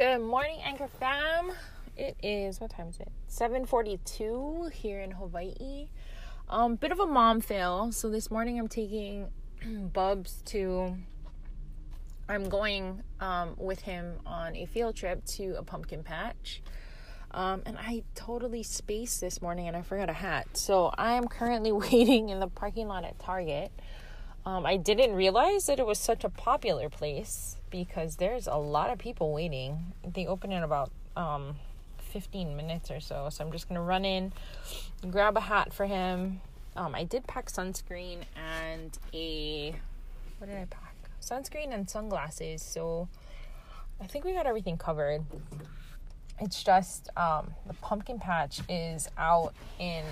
Good morning, Anchor fam. It is what time is it? 7:42 here in Hawaii. Um, bit of a mom fail. So this morning I'm taking Bubs to. I'm going um, with him on a field trip to a pumpkin patch. Um, and I totally spaced this morning and I forgot a hat. So I am currently waiting in the parking lot at Target. Um, I didn't realize that it was such a popular place because there's a lot of people waiting. They open in about um, 15 minutes or so. So I'm just going to run in, grab a hat for him. Um, I did pack sunscreen and a. What did I pack? Sunscreen and sunglasses. So I think we got everything covered. It's just um, the pumpkin patch is out in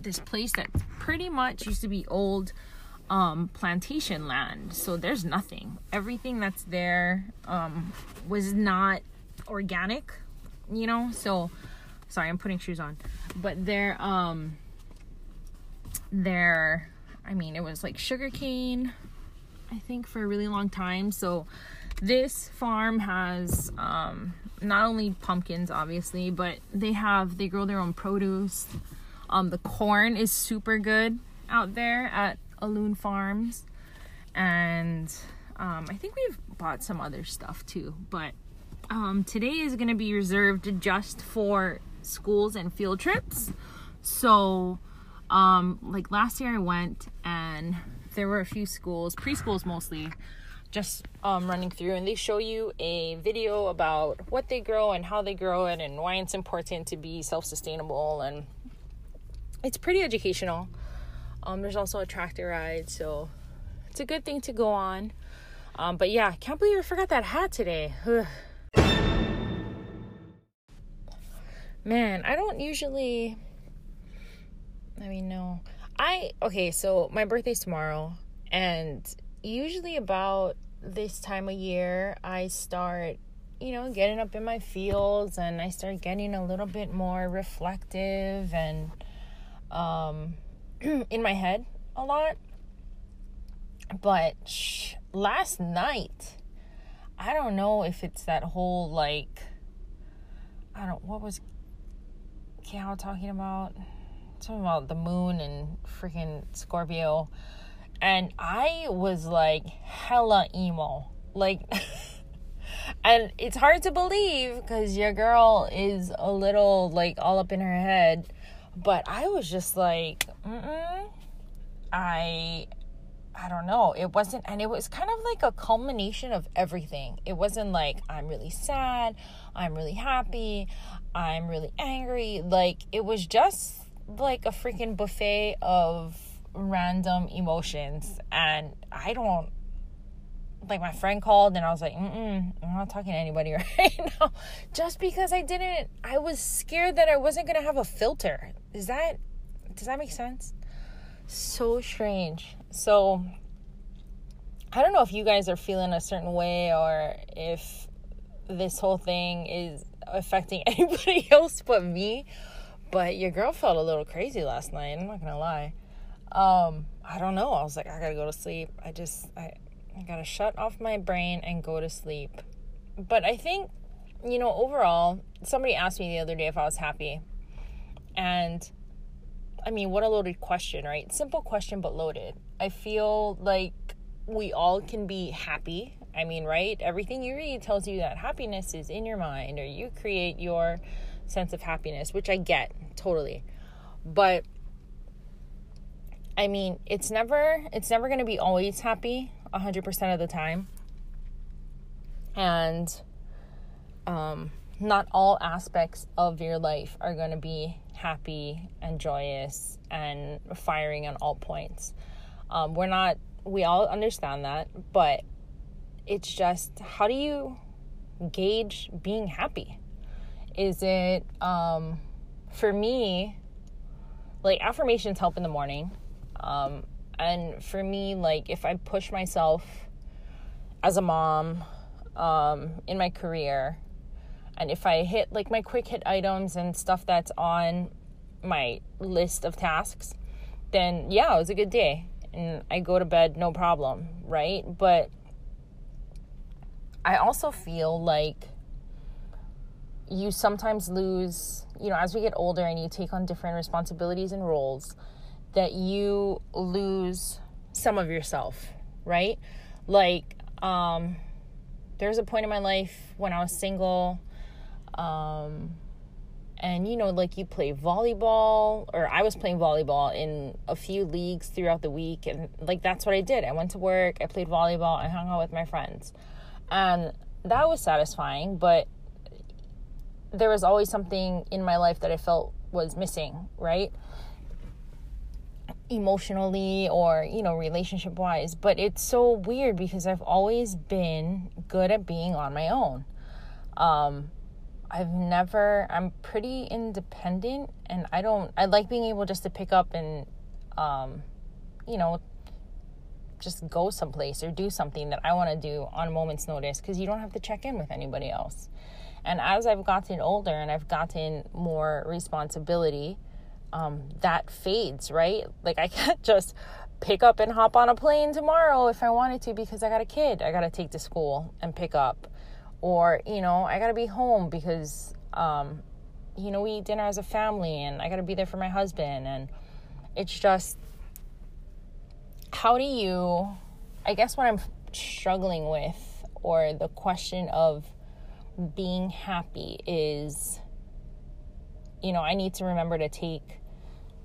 this place that pretty much used to be old um, plantation land. So there's nothing. Everything that's there um, was not organic, you know. So sorry, I'm putting shoes on, but they're um, they're. I mean, it was like sugarcane, I think, for a really long time. So this farm has um, not only pumpkins, obviously, but they have they grow their own produce. Um, the corn is super good out there at Aloun Farms, and um, I think we've bought some other stuff too. But um, today is going to be reserved just for schools and field trips. So, um, like last year, I went and there were a few schools, preschools mostly, just um, running through, and they show you a video about what they grow and how they grow it and why it's important to be self sustainable. And it's pretty educational. Um, there's also a tractor ride, so it's a good thing to go on. Um, but yeah, can't believe I forgot that hat today. Man, I don't usually. I mean, no. I okay. So my birthday's tomorrow, and usually about this time of year, I start, you know, getting up in my fields, and I start getting a little bit more reflective and um in my head a lot. But sh- last night, I don't know if it's that whole like, I don't, what was Cal talking about? Something about the moon and freaking Scorpio. And I was like hella emo. Like, and it's hard to believe because your girl is a little like all up in her head but I was just like, mm I I don't know. It wasn't, and it was kind of like a culmination of everything. It wasn't like I'm really sad, I'm really happy, I'm really angry. Like it was just like a freaking buffet of random emotions, and I don't like my friend called and I was like, Mm-mm, I'm not talking to anybody right now. Just because I didn't, I was scared that I wasn't gonna have a filter. Is that, does that make sense? So strange. So, I don't know if you guys are feeling a certain way or if this whole thing is affecting anybody else but me. But your girl felt a little crazy last night. I'm not gonna lie. Um, I don't know. I was like, I gotta go to sleep. I just, I, I gotta shut off my brain and go to sleep. But I think, you know, overall, somebody asked me the other day if I was happy. And I mean, what a loaded question, right? Simple question, but loaded. I feel like we all can be happy. I mean, right? Everything you read tells you that happiness is in your mind or you create your sense of happiness, which I get totally. But I mean, it's never it's never going to be always happy 100% of the time. And um, not all aspects of your life are going to be happy and joyous and firing on all points. Um, we're not, we all understand that, but it's just how do you gauge being happy? Is it, um, for me, like affirmations help in the morning. Um, and for me like if i push myself as a mom um, in my career and if i hit like my quick hit items and stuff that's on my list of tasks then yeah it was a good day. And i go to bed no problem right? But i also feel like you sometimes lose, you know, as we get older and you take on different responsibilities and roles, that you lose some of yourself, right? Like, um, there's a point in my life when I was single, um, and you know, like you play volleyball, or I was playing volleyball in a few leagues throughout the week, and like that's what I did. I went to work, I played volleyball, I hung out with my friends, and that was satisfying, but there was always something in my life that I felt was missing, right? Emotionally or, you know, relationship wise. But it's so weird because I've always been good at being on my own. Um, I've never, I'm pretty independent and I don't, I like being able just to pick up and, um, you know, just go someplace or do something that I want to do on a moment's notice because you don't have to check in with anybody else. And as I've gotten older and I've gotten more responsibility, um, that fades, right? Like I can't just pick up and hop on a plane tomorrow if I wanted to because I got a kid I got to take to school and pick up. Or, you know, I got to be home because, um, you know, we eat dinner as a family and I got to be there for my husband. And it's just, how do you, I guess what I'm struggling with, or the question of, being happy is, you know, I need to remember to take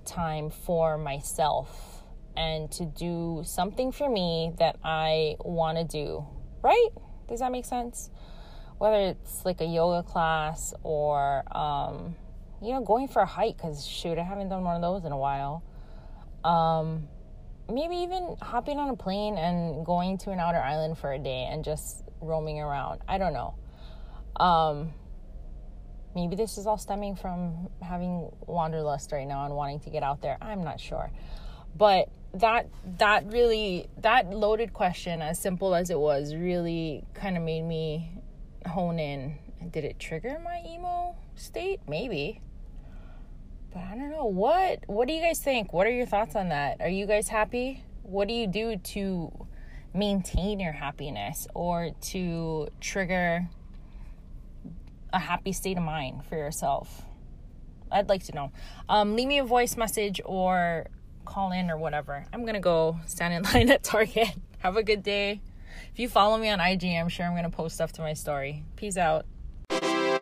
time for myself and to do something for me that I want to do, right? Does that make sense? Whether it's like a yoga class or, um, you know, going for a hike, because shoot, I haven't done one of those in a while. Um, maybe even hopping on a plane and going to an outer island for a day and just roaming around. I don't know. Um, maybe this is all stemming from having wanderlust right now and wanting to get out there. I'm not sure. But that that really that loaded question as simple as it was really kind of made me hone in. Did it trigger my emo state? Maybe. But I don't know. What what do you guys think? What are your thoughts on that? Are you guys happy? What do you do to maintain your happiness or to trigger a happy state of mind for yourself? I'd like to know. Um, leave me a voice message or call in or whatever. I'm gonna go stand in line at Target. Have a good day. If you follow me on IG, I'm sure I'm gonna post stuff to my story. Peace out.